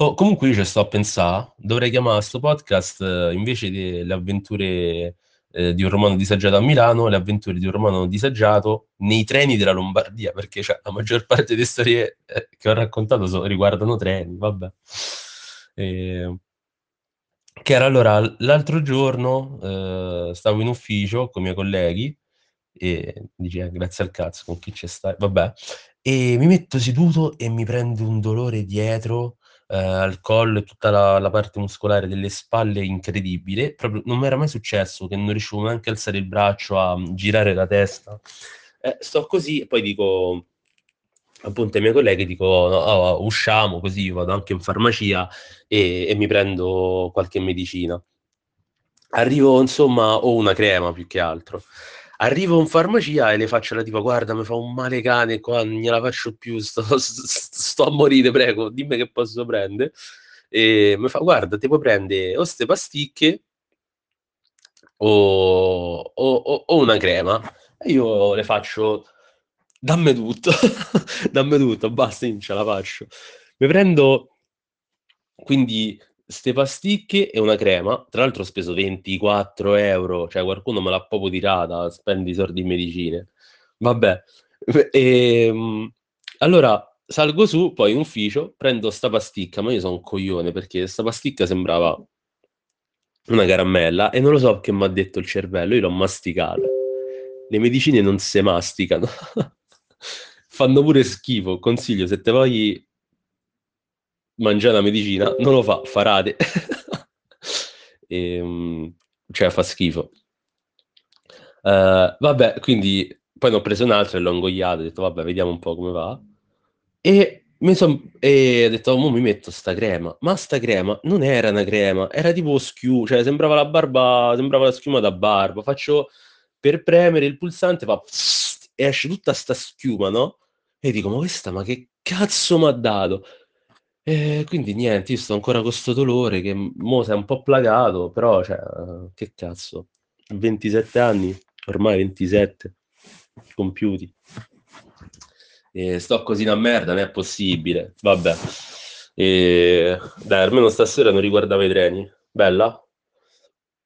Oh, comunque io ci sto a pensare, dovrei chiamare sto podcast eh, invece delle avventure eh, di un romano disagiato a Milano, le avventure di un romano disagiato nei treni della Lombardia, perché cioè, la maggior parte delle storie eh, che ho raccontato so, riguardano treni, vabbè. E... Che era allora l'altro giorno eh, stavo in ufficio con i miei colleghi e dici eh, grazie al cazzo con chi c'è stai, vabbè, e mi metto seduto e mi prende un dolore dietro eh, al collo e tutta la, la, parte muscolare delle spalle incredibile. Proprio non mi era mai successo che non riuscivo neanche a alzare il braccio, a girare la testa. Eh, sto così e poi dico appunto ai miei colleghi dico no, oh, usciamo così vado anche in farmacia e, e mi prendo qualche medicina arrivo insomma ho una crema più che altro Arrivo in farmacia e le faccio la tipo, guarda, mi fa un male cane qua, non gliela faccio più, sto, sto, a morire, prego, dimmi che posso prendere. E mi fa, guarda, ti puoi prendere o ste pasticche o, o, o una crema. E io le faccio, dammi tutto, dammi tutto, basta, non ce la faccio. Mi prendo quindi ste pasticche e una crema. Tra l'altro ho speso 24 euro, cioè qualcuno me l'ha proprio tirata, spendi i soldi in medicine. Vabbè. E, ehm, allora salgo su, poi in ufficio, prendo sta pasticca, ma io sono un coglione perché sta pasticca sembrava una caramella e non lo so che mi ha detto il cervello, io l'ho masticata. Le medicine non si masticano. Fanno pure schifo. Consiglio, se te vuoi mangiare la medicina, non lo fa, farate. e, ehm, cioè fa schifo. Uh, vabbè, quindi poi ne ho preso un'altra e l'ho ingoiato, ho detto vabbè, vediamo un po' come va. E mi sono e ho detto, oh, mi metto sta crema. Ma sta crema non era una crema, era tipo schiuma, cioè sembrava la barba, sembrava la schiuma da barba. Faccio per premere il pulsante, fa e esce tutta sta schiuma, no? E dico, ma questa, ma che cazzo mi ha dato? E quindi niente, io sto ancora con sto dolore che mo si è un po' plagato, però cioè, che cazzo, 27 anni, ormai 27, compiuti. E sto così una merda, non è possibile. Vabbè. E, dai, almeno stasera non riguardavo i treni. Bella?